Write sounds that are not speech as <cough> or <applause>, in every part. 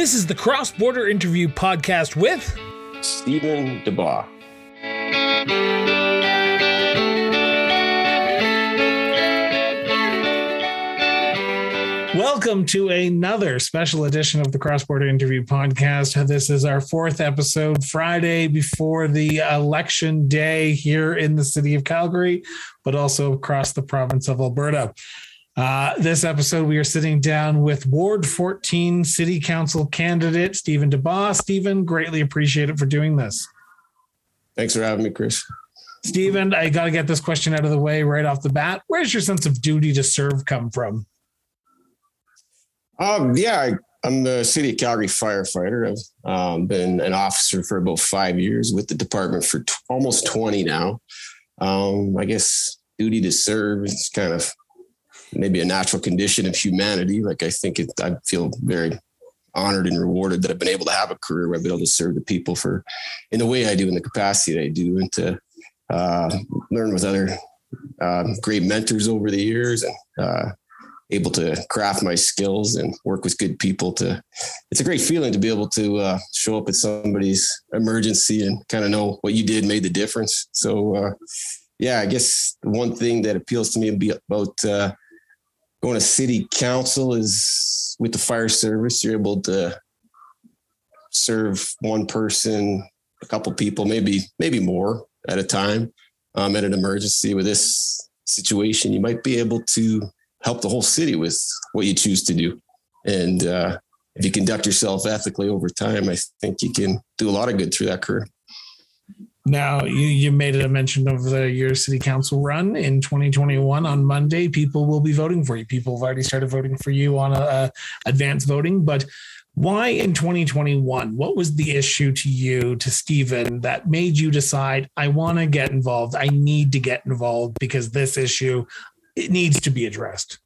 This is the Cross Border Interview Podcast with Stephen DeBaugh. Welcome to another special edition of the Cross Border Interview Podcast. This is our fourth episode, Friday before the election day here in the city of Calgary, but also across the province of Alberta. Uh, this episode, we are sitting down with Ward 14 City Council candidate Stephen DeBaugh. Stephen, greatly appreciate it for doing this. Thanks for having me, Chris. Stephen, I got to get this question out of the way right off the bat. Where's your sense of duty to serve come from? Um, yeah, I, am the city of Calgary firefighter. I've um, been an officer for about five years with the department for t- almost 20 now. Um, I guess duty to serve is kind of maybe a natural condition of humanity. Like I think it, I feel very honored and rewarded that I've been able to have a career where I've been able to serve the people for in the way I do, in the capacity that I do, and to uh, learn with other uh, great mentors over the years and uh, able to craft my skills and work with good people to it's a great feeling to be able to uh, show up at somebody's emergency and kind of know what you did made the difference so uh, yeah i guess one thing that appeals to me about uh, going to city council is with the fire service you're able to serve one person a couple people maybe maybe more at a time um, at an emergency with this situation you might be able to help the whole city with what you choose to do. And uh, if you conduct yourself ethically over time, I think you can do a lot of good through that career. Now, you, you made a mention of the, your city council run in 2021 on Monday. People will be voting for you. People have already started voting for you on a, a advanced voting. But why in 2021? What was the issue to you, to Stephen, that made you decide, I want to get involved? I need to get involved because this issue, it needs to be addressed.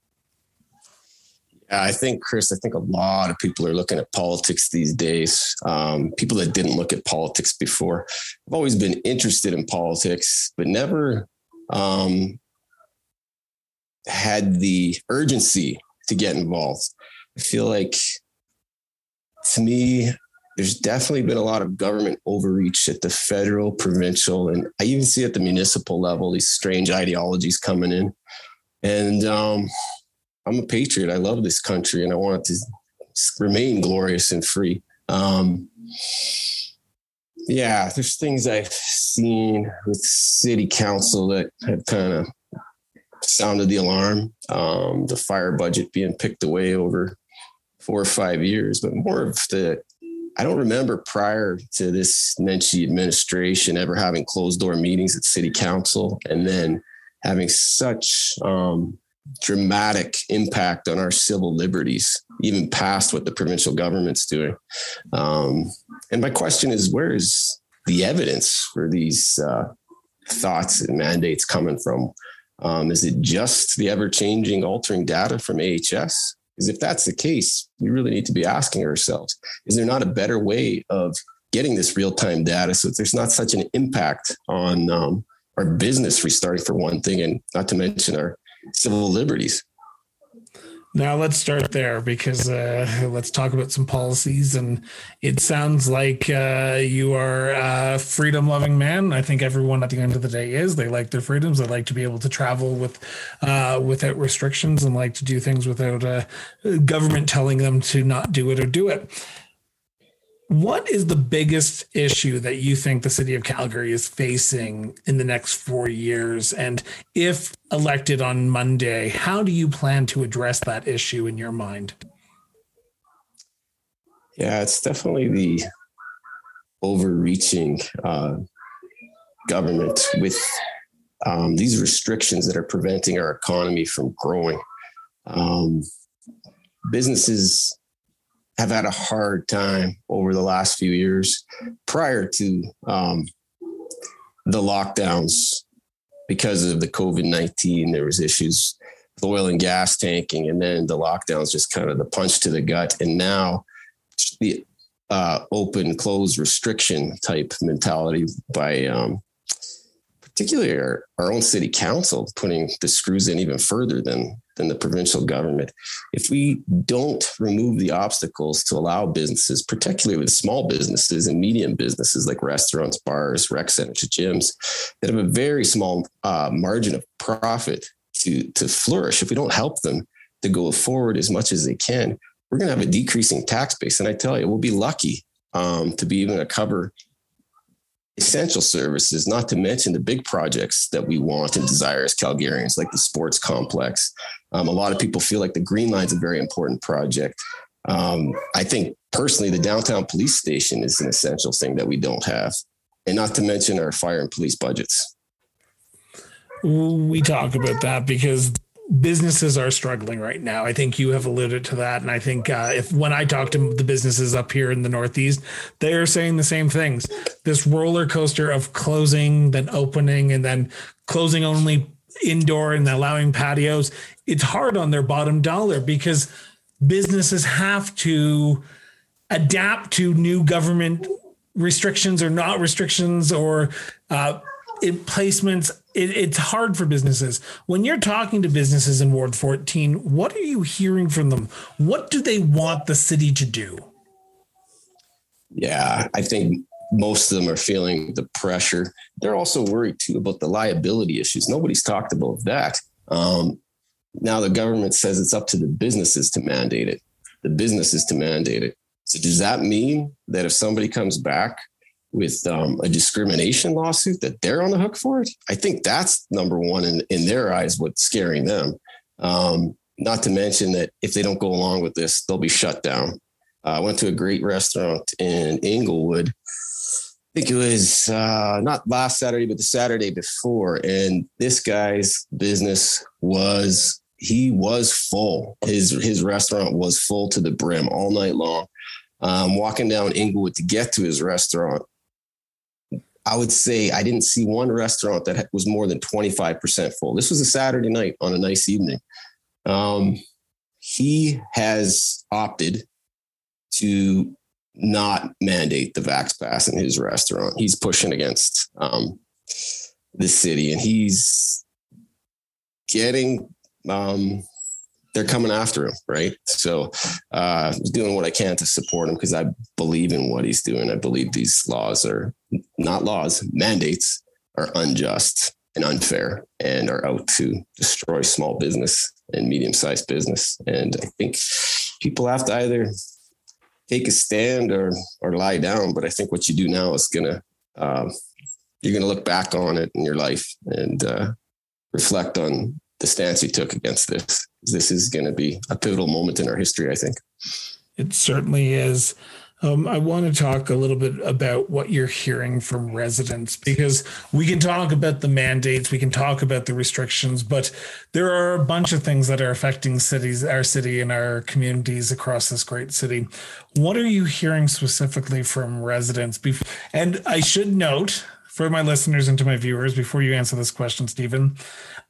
I think, Chris, I think a lot of people are looking at politics these days. Um, people that didn't look at politics before. I've always been interested in politics, but never um, had the urgency to get involved. I feel like, to me, there's definitely been a lot of government overreach at the federal, provincial, and I even see at the municipal level these strange ideologies coming in. And um, I'm a patriot. I love this country and I want it to remain glorious and free. Um, yeah, there's things I've seen with city council that have kind of sounded the alarm. Um, the fire budget being picked away over four or five years, but more of the I don't remember prior to this Nenshi administration ever having closed door meetings at city council and then having such um, dramatic impact on our civil liberties, even past what the provincial government's doing. Um, and my question is, where is the evidence for these uh, thoughts and mandates coming from? Um, is it just the ever changing, altering data from AHS? Because if that's the case, we really need to be asking ourselves: Is there not a better way of getting this real time data so that there's not such an impact on um, our business restarting for one thing, and not to mention our civil liberties. Now let's start there because uh, let's talk about some policies. And it sounds like uh, you are a freedom loving man. I think everyone at the end of the day is. They like their freedoms. They like to be able to travel with uh, without restrictions and like to do things without uh, government telling them to not do it or do it. What is the biggest issue that you think the city of Calgary is facing in the next four years? And if elected on Monday, how do you plan to address that issue in your mind? Yeah, it's definitely the overreaching uh, government with um, these restrictions that are preventing our economy from growing. Um, businesses have had a hard time over the last few years prior to um, the lockdowns because of the COVID 19. There was issues with oil and gas tanking, and then the lockdowns just kind of the punch to the gut. And now the uh, open close restriction type mentality by um, particularly our, our own city council putting the screws in even further than than the provincial government. If we don't remove the obstacles to allow businesses, particularly with small businesses and medium businesses like restaurants, bars, rec centers, gyms, that have a very small uh, margin of profit to, to flourish, if we don't help them to go forward as much as they can, we're going to have a decreasing tax base. And I tell you, we'll be lucky um, to be even to cover essential services, not to mention the big projects that we want and desire as Calgarians, like the sports complex. Um, a lot of people feel like the Green Line is a very important project. Um, I think personally, the downtown police station is an essential thing that we don't have, and not to mention our fire and police budgets. We talk about that because businesses are struggling right now. I think you have alluded to that, and I think uh, if when I talk to the businesses up here in the Northeast, they are saying the same things. This roller coaster of closing, then opening, and then closing only indoor and allowing patios. It's hard on their bottom dollar because businesses have to adapt to new government restrictions or not restrictions or uh, placements it, it's hard for businesses. When you're talking to businesses in ward 14 what are you hearing from them? What do they want the city to do? Yeah i think most of them are feeling the pressure. They're also worried too about the liability issues. Nobody's talked about that. Um, now the government says it's up to the businesses to mandate it. The businesses to mandate it. So does that mean that if somebody comes back with um, a discrimination lawsuit that they're on the hook for it. I think that's number one in, in their eyes, what's scaring them. Um, not to mention that if they don't go along with this, they'll be shut down. Uh, I went to a great restaurant in Inglewood. I think it was uh, not last Saturday, but the Saturday before. And this guy's business was he was full. His his restaurant was full to the brim all night long. Um, walking down Inglewood to get to his restaurant, I would say I didn't see one restaurant that was more than 25% full. This was a Saturday night on a nice evening. Um, he has opted to not mandate the Vax Pass in his restaurant. He's pushing against um, the city and he's getting um, they're coming after him, right? So uh, doing what I can to support him because I believe in what he's doing. I believe these laws are not laws, mandates are unjust and unfair and are out to destroy small business and medium sized business. And I think people have to either take a stand or or lie down. But I think what you do now is gonna um, you're gonna look back on it in your life and uh, reflect on the stance he took against this. This is going to be a pivotal moment in our history, I think. It certainly is. Um, I want to talk a little bit about what you're hearing from residents because we can talk about the mandates, we can talk about the restrictions, but there are a bunch of things that are affecting cities, our city, and our communities across this great city. What are you hearing specifically from residents? And I should note for my listeners and to my viewers before you answer this question, Stephen,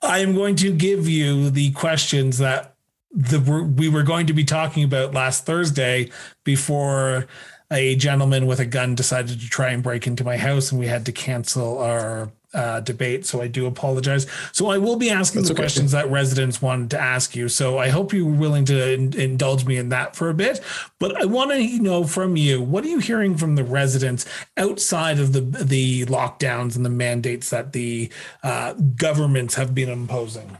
I am going to give you the questions that the we were going to be talking about last Thursday before a gentleman with a gun decided to try and break into my house and we had to cancel our uh, debate. So I do apologize. So I will be asking That's the okay. questions that residents wanted to ask you. So I hope you're willing to in- indulge me in that for a bit. But I want to know from you what are you hearing from the residents outside of the the lockdowns and the mandates that the uh, governments have been imposing?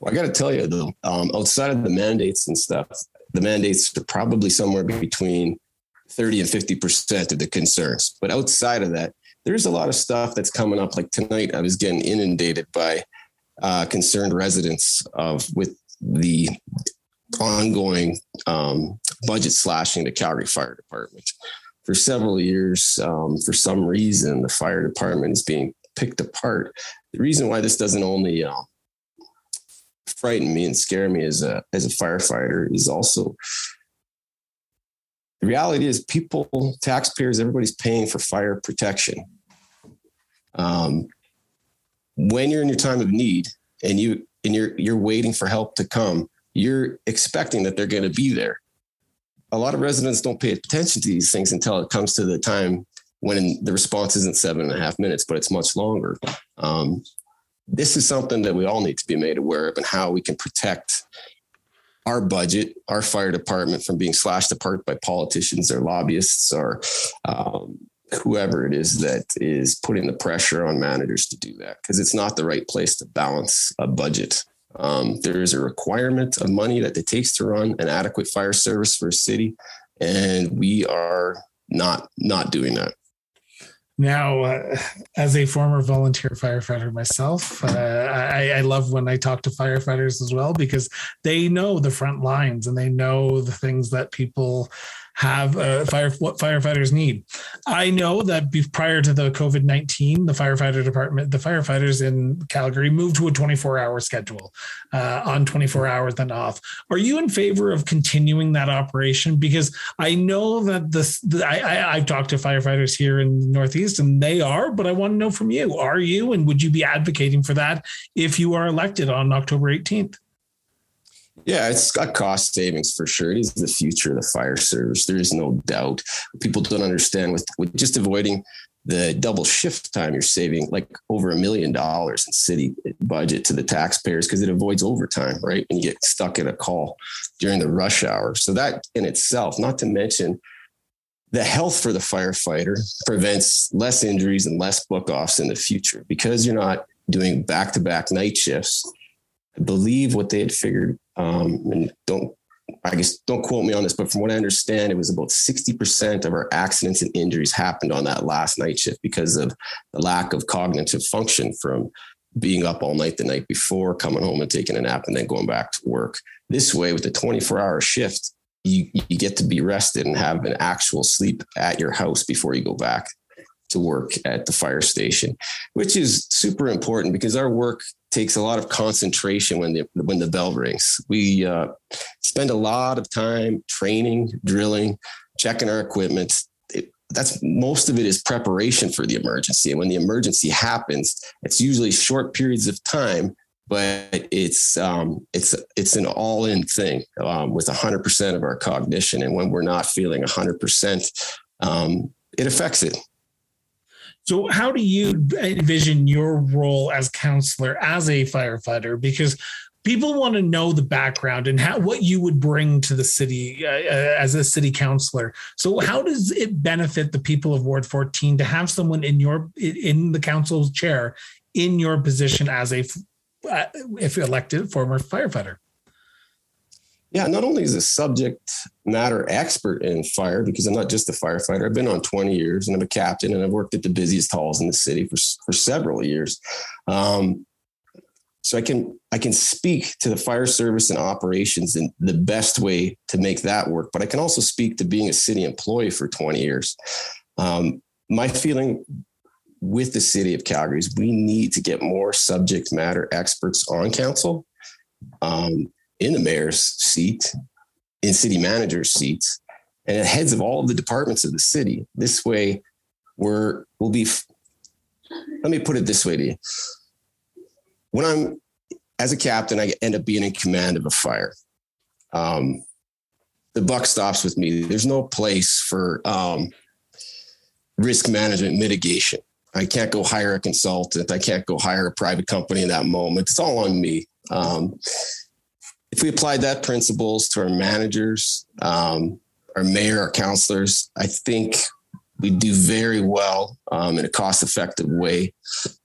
Well, I got to tell you though, um, outside of the mandates and stuff, the mandates are probably somewhere between 30 and 50% of the concerns. But outside of that, there's a lot of stuff that's coming up. Like tonight, I was getting inundated by uh, concerned residents of with the ongoing um, budget slashing the Calgary Fire Department. For several years, um, for some reason, the fire department is being picked apart. The reason why this doesn't only uh, frighten me and scare me as a as a firefighter is also the reality is people, taxpayers, everybody's paying for fire protection. Um, when you're in your time of need and you and you're you're waiting for help to come, you're expecting that they're going to be there. A lot of residents don't pay attention to these things until it comes to the time when the response isn't seven and a half minutes, but it's much longer. Um, this is something that we all need to be made aware of and how we can protect our budget, our fire department from being slashed apart by politicians or lobbyists or um, whoever it is that is putting the pressure on managers to do that because it's not the right place to balance a budget. Um, there is a requirement of money that it takes to run an adequate fire service for a city, and we are not not doing that. Now, uh, as a former volunteer firefighter myself, uh, I, I, love when I talk to firefighters as well because they know the front lines and they know the things that people have uh, fire what firefighters need. I know that prior to the COVID nineteen, the firefighter department, the firefighters in Calgary moved to a twenty four hour schedule, uh, on twenty four hours then off. Are you in favor of continuing that operation? Because I know that this, the, I, I I've talked to firefighters here in the Northeast, and they are. But I want to know from you: Are you, and would you be advocating for that if you are elected on October eighteenth? Yeah, it's got cost savings for sure. It is the future of the fire service. There is no doubt. People don't understand with, with just avoiding the double shift time, you're saving like over a million dollars in city budget to the taxpayers because it avoids overtime, right? And you get stuck in a call during the rush hour. So that in itself, not to mention the health for the firefighter prevents less injuries and less book offs in the future because you're not doing back to back night shifts I believe what they had figured, um, and don't, I guess, don't quote me on this, but from what I understand, it was about 60% of our accidents and injuries happened on that last night shift because of the lack of cognitive function from being up all night the night before, coming home and taking a nap, and then going back to work. This way, with the 24 hour shift, you, you get to be rested and have an actual sleep at your house before you go back to work at the fire station, which is super important because our work takes a lot of concentration when the when the bell rings. We uh, spend a lot of time training, drilling, checking our equipment. It, that's most of it is preparation for the emergency. And when the emergency happens, it's usually short periods of time, but it's um, it's it's an all in thing um, with hundred percent of our cognition. And when we're not feeling hundred um, percent, it affects it. So, how do you envision your role as counselor, as a firefighter? Because people want to know the background and how what you would bring to the city uh, uh as a city councilor. So, how does it benefit the people of Ward 14 to have someone in your in the council's chair in your position as a uh, if elected former firefighter? Yeah, not only is a subject matter expert in fire, because I'm not just a firefighter, I've been on 20 years and I'm a captain and I've worked at the busiest halls in the city for, for several years. Um, so I can I can speak to the fire service and operations in the best way to make that work. But I can also speak to being a city employee for 20 years. Um, my feeling with the city of Calgary is we need to get more subject matter experts on council. Um, in the mayor's seat, in city manager's seats, and at heads of all of the departments of the city. This way, we're we'll be. Let me put it this way to you: when I'm as a captain, I end up being in command of a fire. Um, the buck stops with me. There's no place for um, risk management mitigation. I can't go hire a consultant. I can't go hire a private company in that moment. It's all on me. Um, if we applied that principles to our managers, um, our mayor, our counselors, I think we do very well um, in a cost effective way.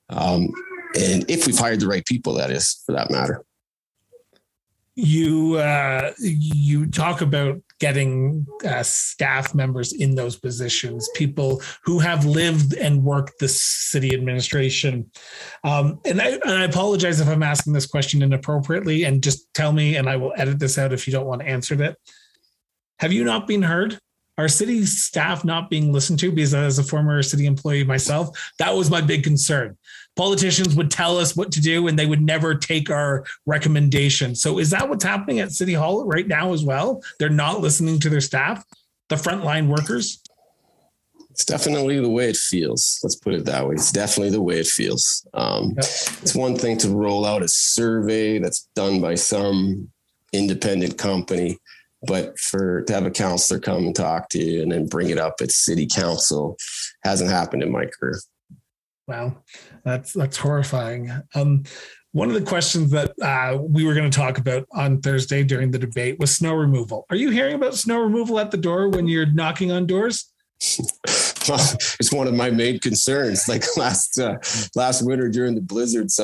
Um, and if we've hired the right people, that is for that matter you uh, you talk about getting uh, staff members in those positions, people who have lived and worked the city administration. Um, and, I, and I apologize if I'm asking this question inappropriately, and just tell me, and I will edit this out if you don't want to answer it. Have you not been heard? Our city staff not being listened to? Because as a former city employee myself, that was my big concern politicians would tell us what to do and they would never take our recommendations. So is that what's happening at City Hall right now as well? They're not listening to their staff, the frontline workers? It's definitely the way it feels. Let's put it that way. It's definitely the way it feels. Um, yep. It's one thing to roll out a survey that's done by some independent company, but for to have a counselor come and talk to you and then bring it up at city council hasn't happened in my career. Wow. That's that's horrifying. Um, one of the questions that uh, we were going to talk about on Thursday during the debate was snow removal. Are you hearing about snow removal at the door when you're knocking on doors? <laughs> it's one of my main concerns. <laughs> Like last uh, last winter during the blizzards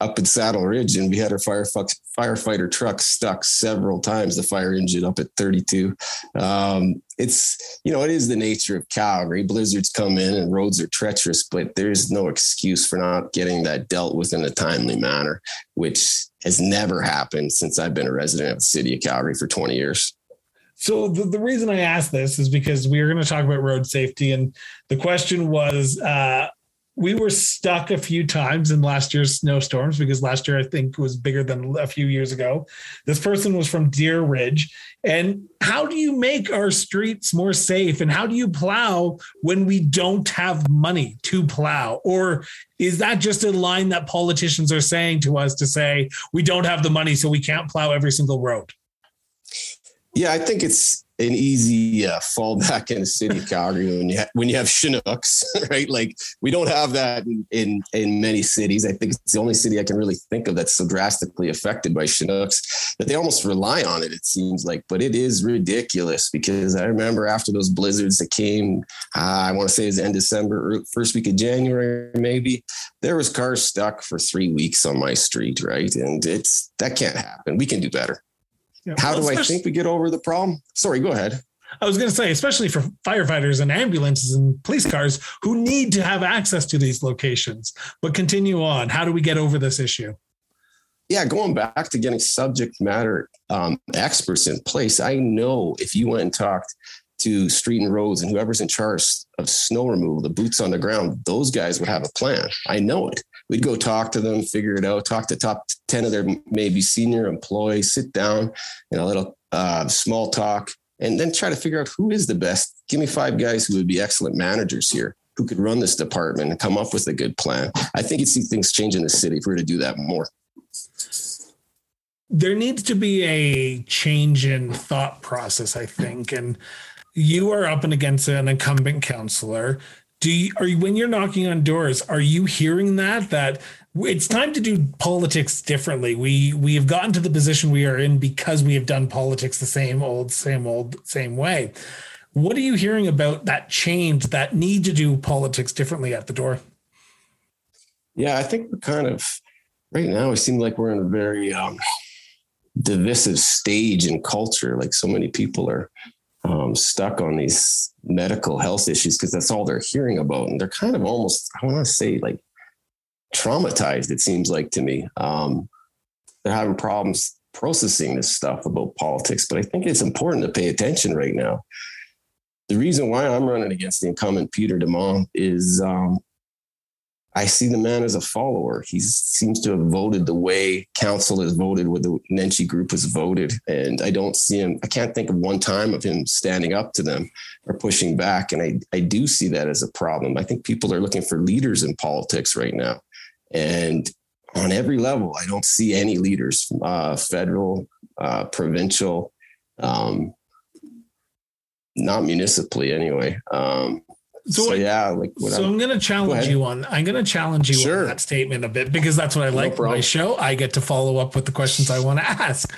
up in Saddle Ridge, and we had our firefighter truck stuck several times. The fire engine up at 32. Um, it's you know it is the nature of Calgary. Blizzards come in and roads are treacherous, but there's no excuse for not getting that dealt with in a timely manner, which has never happened since I've been a resident of the city of Calgary for 20 years. So the, the reason I asked this is because we are going to talk about road safety, and the question was, uh, we were stuck a few times in last year's snowstorms because last year I think was bigger than a few years ago. This person was from Deer Ridge. And how do you make our streets more safe? And how do you plow when we don't have money to plow? Or is that just a line that politicians are saying to us to say, we don't have the money, so we can't plow every single road? Yeah, I think it's an easy uh, fallback in the city of Calgary when you ha- when you have Chinooks, <laughs> right? Like we don't have that in, in, in many cities. I think it's the only city I can really think of that's so drastically affected by Chinooks that they almost rely on it. It seems like, but it is ridiculous because I remember after those blizzards that came, uh, I want to say it was end December, or first week of January, maybe there was cars stuck for three weeks on my street, right? And it's that can't happen. We can do better. Yeah. How well, do I think we get over the problem? Sorry, go ahead. I was going to say, especially for firefighters and ambulances and police cars who need to have access to these locations. But continue on. How do we get over this issue? Yeah, going back to getting subject matter um, experts in place. I know if you went and talked to street and roads and whoever's in charge of snow removal, the boots on the ground, those guys would have a plan. I know it we'd go talk to them, figure it out, talk to top 10 of their maybe senior employees, sit down in a little uh, small talk, and then try to figure out who is the best. Give me five guys who would be excellent managers here who could run this department and come up with a good plan. I think you'd see things change in the city if we were to do that more. There needs to be a change in thought process, I think. And you are up and against an incumbent councillor do you, are you when you're knocking on doors are you hearing that that it's time to do politics differently? We we have gotten to the position we are in because we have done politics the same old same old same way. What are you hearing about that change that need to do politics differently at the door? Yeah i think we're kind of right now it seems like we're in a very um, divisive stage in culture. Like so many people are um, stuck on these medical health issues because that's all they're hearing about. And they're kind of almost, I want to say, like traumatized, it seems like to me. Um, they're having problems processing this stuff about politics, but I think it's important to pay attention right now. The reason why I'm running against the incumbent Peter Demong is um, I see the man as a follower. He seems to have voted the way council has voted, what the Nenshi group has voted. And I don't see him, I can't think of one time of him standing up to them or pushing back. And I, I do see that as a problem. I think people are looking for leaders in politics right now. And on every level, I don't see any leaders, uh, federal, uh, provincial, um, not municipally anyway. Um, so, so yeah, like so I'm, I'm going to challenge you on. I'm going to challenge you sure. on that statement a bit because that's what I like no my show. I get to follow up with the questions I want to ask.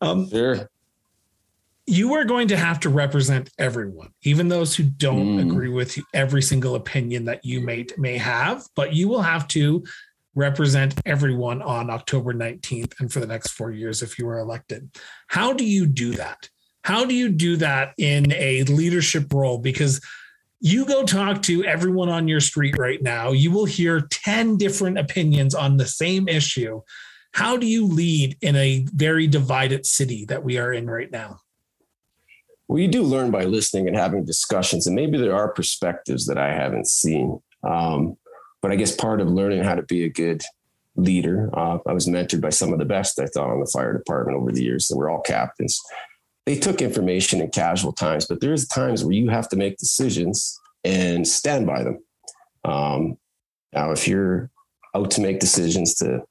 Um, sure. You are going to have to represent everyone, even those who don't mm. agree with every single opinion that you may may have. But you will have to represent everyone on October 19th and for the next four years if you are elected. How do you do that? How do you do that in a leadership role? Because you go talk to everyone on your street right now, you will hear 10 different opinions on the same issue. How do you lead in a very divided city that we are in right now? Well, you do learn by listening and having discussions, and maybe there are perspectives that I haven't seen. Um, but I guess part of learning how to be a good leader, uh, I was mentored by some of the best I thought on the fire department over the years. And we're all captains they took information in casual times, but there's times where you have to make decisions and stand by them. Um, now, if you're out to make decisions to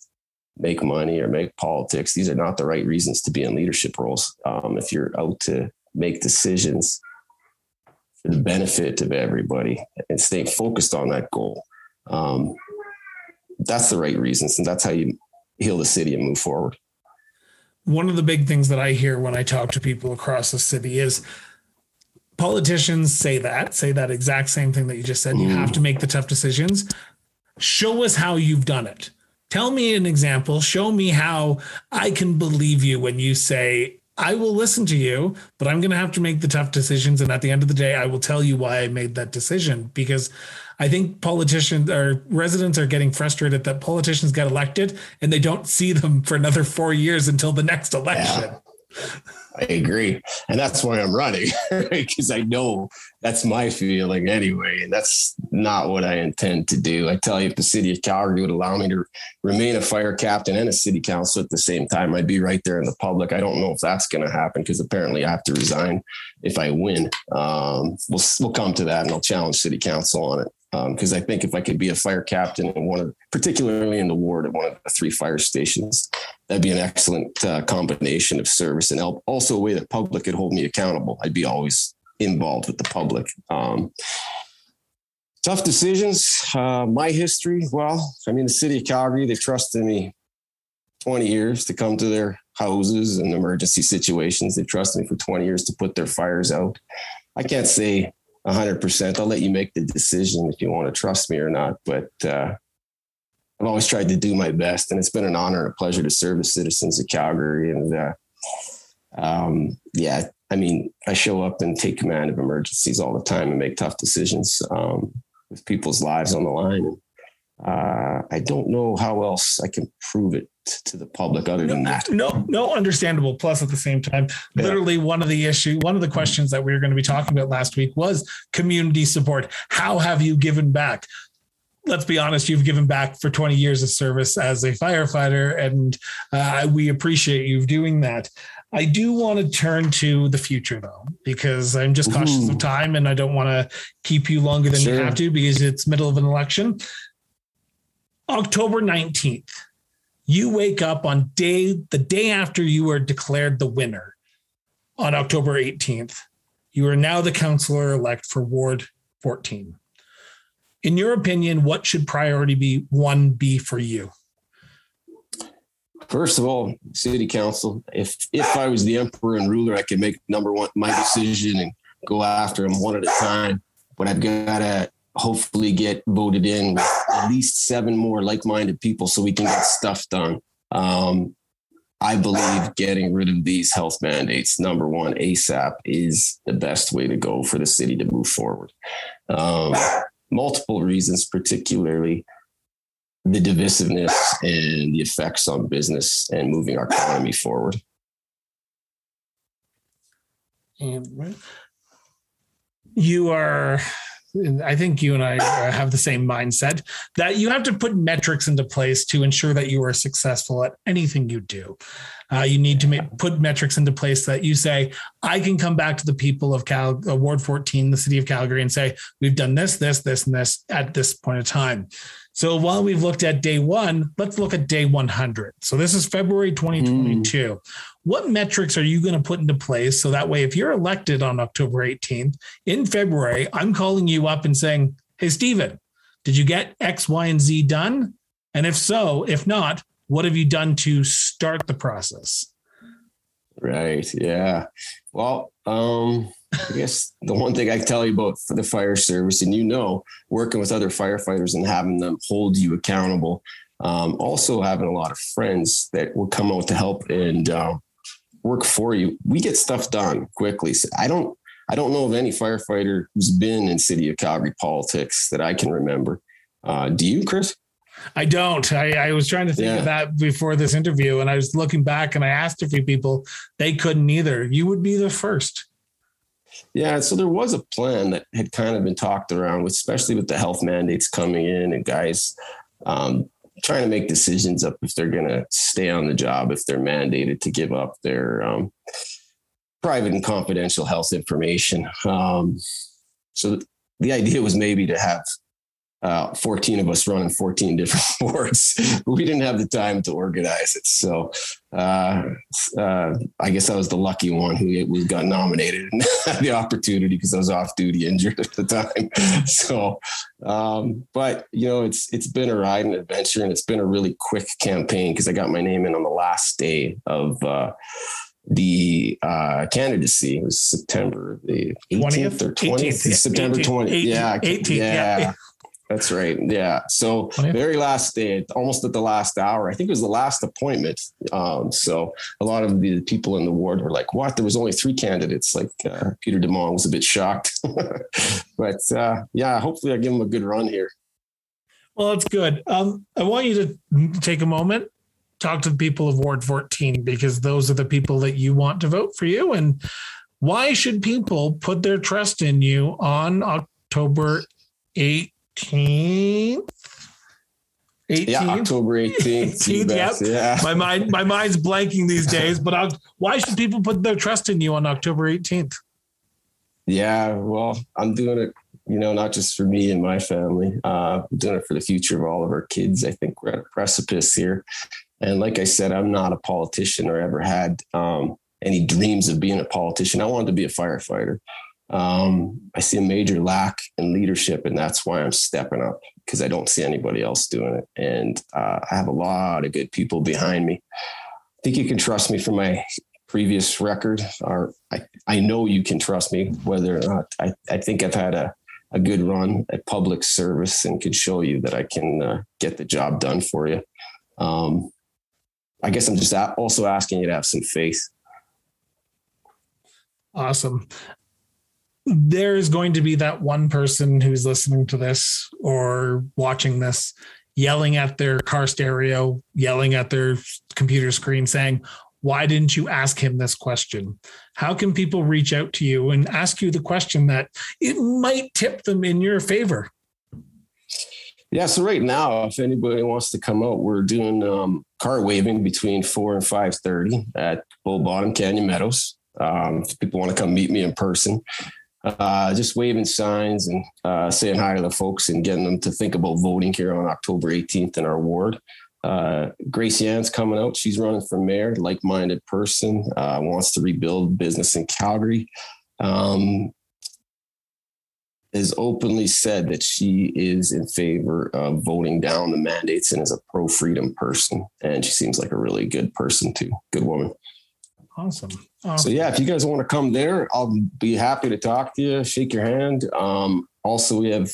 make money or make politics, these are not the right reasons to be in leadership roles. Um, if you're out to make decisions for the benefit of everybody and stay focused on that goal, um, that's the right reasons, and that's how you heal the city and move forward. One of the big things that I hear when I talk to people across the city is politicians say that, say that exact same thing that you just said. You have to mm. make the tough decisions. Show us how you've done it. Tell me an example. Show me how I can believe you when you say, I will listen to you, but I'm going to have to make the tough decisions. And at the end of the day, I will tell you why I made that decision because I think politicians or residents are getting frustrated that politicians get elected and they don't see them for another four years until the next election. Yeah. <laughs> I agree. And that's why I'm running <laughs> because I know that's my feeling anyway. And that's not what I intend to do. I tell you, if the city of Calgary would allow me to remain a fire captain and a city council at the same time, I'd be right there in the public. I don't know if that's going to happen because apparently I have to resign if I win. Um, we'll, we'll come to that and I'll challenge city council on it because um, I think if I could be a fire captain in one of, particularly in the ward at one of the three fire stations, that'd be an excellent uh, combination of service and help. also a way that public could hold me accountable. I'd be always involved with the public. Um, tough decisions. Uh, my history. Well, I mean, the city of Calgary, they trusted me 20 years to come to their houses and emergency situations. They trusted me for 20 years to put their fires out. I can't say hundred percent. I'll let you make the decision if you want to trust me or not. But uh, I've always tried to do my best, and it's been an honor and a pleasure to serve the citizens of Calgary. And uh, um, yeah, I mean, I show up and take command of emergencies all the time and make tough decisions um, with people's lives on the line. Uh, I don't know how else I can prove it to the public other than that. No, no, understandable. Plus, at the same time, yeah. literally one of the issue, one of the questions that we were going to be talking about last week was community support. How have you given back? Let's be honest, you've given back for 20 years of service as a firefighter, and uh, we appreciate you doing that. I do want to turn to the future though, because I'm just cautious Ooh. of time and I don't want to keep you longer than sure. you have to because it's middle of an election. October 19th, you wake up on day the day after you are declared the winner on October 18th. You are now the counselor elect for Ward 14. In your opinion, what should priority be one be for you? First of all, city council. If if I was the emperor and ruler, I could make number one my decision and go after them one at a time. But I've got to hopefully get voted in with at least seven more like-minded people so we can get stuff done. Um, I believe getting rid of these health mandates, number one, ASAP, is the best way to go for the city to move forward. Um, multiple reasons, particularly the divisiveness and the effects on business and moving our economy forward. And you are I think you and I uh, have the same mindset that you have to put metrics into place to ensure that you are successful at anything you do. Uh, you need to make, put metrics into place that you say, I can come back to the people of Cal, uh, Ward 14, the city of Calgary, and say, we've done this, this, this, and this at this point in time. So while we've looked at day one, let's look at day 100. So this is February 2022. Mm. What metrics are you going to put into place so that way, if you're elected on October 18th in February, I'm calling you up and saying, Hey, Stephen, did you get X, Y, and Z done? And if so, if not, what have you done to start the process? Right. Yeah. Well, um, I guess the one thing I can tell you about for the fire service, and you know, working with other firefighters and having them hold you accountable. Um, also having a lot of friends that will come out to help and uh, work for you. We get stuff done quickly. So I don't, I don't know of any firefighter who's been in city of Calgary politics that I can remember. Uh, do you, Chris? I don't. I, I was trying to think yeah. of that before this interview, and I was looking back and I asked a few people. They couldn't either. You would be the first. Yeah, so there was a plan that had kind of been talked around, especially with the health mandates coming in and guys um, trying to make decisions up if they're going to stay on the job, if they're mandated to give up their um, private and confidential health information. Um, so the idea was maybe to have uh, 14 of us running 14 different <laughs> boards. we didn't have the time to organize it. So uh, uh, I guess I was the lucky one who was got nominated and <laughs> had the opportunity because I was off duty injured at the time. <laughs> so, um, but you know, it's it's been a ride and adventure, and it's been a really quick campaign because I got my name in on the last day of uh, the uh, candidacy. It was September the 18th 20th? or 20th, 18th, September 20th. 18th, yeah, 18th, yeah. yeah. That's right. Yeah. So 20th? very last day, almost at the last hour. I think it was the last appointment. Um, so a lot of the people in the ward were like, "What? There was only three candidates." Like uh, Peter Demong was a bit shocked, <laughs> but uh, yeah, hopefully I give him a good run here. Well, that's good. Um, I want you to take a moment, talk to the people of Ward 14 because those are the people that you want to vote for you. And why should people put their trust in you on October 8th? 18th. 18th? Yeah, October 18th. 18th yep. Yeah. My mind my mind's blanking these days, but I'll, why should people put their trust in you on October 18th? Yeah, well, I'm doing it, you know, not just for me and my family. Uh, I'm doing it for the future of all of our kids. I think we're at a precipice here. And like I said, I'm not a politician or ever had um, any dreams of being a politician. I wanted to be a firefighter um, I see a major lack in leadership, and that's why I'm stepping up because I don't see anybody else doing it. And uh, I have a lot of good people behind me. I think you can trust me for my previous record, or I, I know you can trust me whether or not. I, I think I've had a, a good run at public service and can show you that I can uh, get the job done for you. Um, I guess I'm just also asking you to have some faith. Awesome there is going to be that one person who's listening to this or watching this yelling at their car stereo, yelling at their computer screen saying, why didn't you ask him this question? How can people reach out to you and ask you the question that it might tip them in your favor? Yeah, so right now, if anybody wants to come out, we're doing um, car waving between four and five thirty at Bull Bottom Canyon Meadows. Um, if people want to come meet me in person, uh, just waving signs and uh, saying hi to the folks and getting them to think about voting here on October 18th in our ward. Uh, Grace Yann's coming out. She's running for mayor, like-minded person, uh, wants to rebuild business in Calgary. Um, has openly said that she is in favor of voting down the mandates and is a pro-freedom person. And she seems like a really good person too. Good woman. Awesome. So yeah, if you guys want to come there, I'll be happy to talk to you, shake your hand. Um, also, we have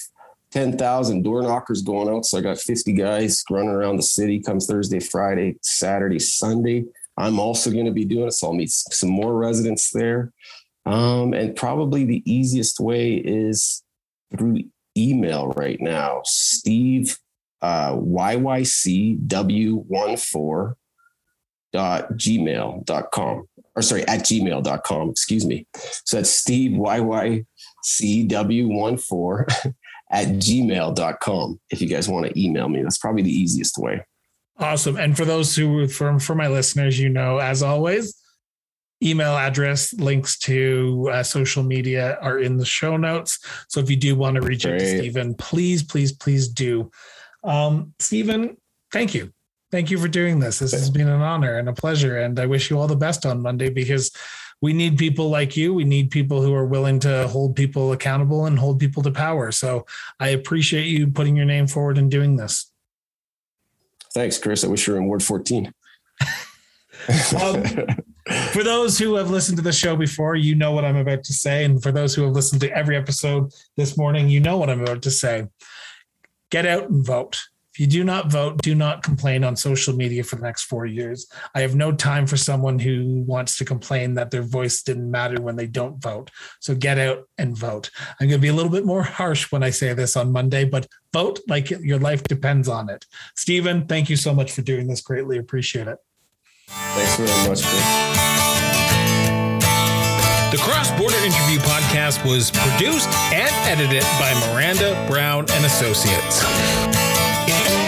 10,000 door knockers going out. So I got 50 guys running around the city comes Thursday, Friday, Saturday, Sunday. I'm also going to be doing it. So I'll meet some more residents there. Um, and probably the easiest way is through email right now. Steve, uh, YYCW14 dot gmail.com or sorry at gmail.com excuse me. So that's steve yycw14 <laughs> at gmail.com if you guys want to email me. That's probably the easiest way. Awesome. And for those who for, for my listeners you know as always email address links to uh, social media are in the show notes. So if you do want to reach Great. out to stephen please please please do. Um, stephen thank you Thank you for doing this. This has been an honor and a pleasure. And I wish you all the best on Monday because we need people like you. We need people who are willing to hold people accountable and hold people to power. So I appreciate you putting your name forward and doing this. Thanks, Chris. I wish you were in Ward 14. <laughs> um, for those who have listened to the show before, you know what I'm about to say. And for those who have listened to every episode this morning, you know what I'm about to say. Get out and vote if you do not vote, do not complain on social media for the next four years. I have no time for someone who wants to complain that their voice didn't matter when they don't vote. So get out and vote. I'm going to be a little bit more <laughs> harsh when I say this on Monday, but vote like your life depends on it. Stephen, thank you so much for doing this. Greatly appreciate it. Thanks very much. Chris. The Cross Border Interview podcast was produced and edited by Miranda Brown and Associates. Yeah.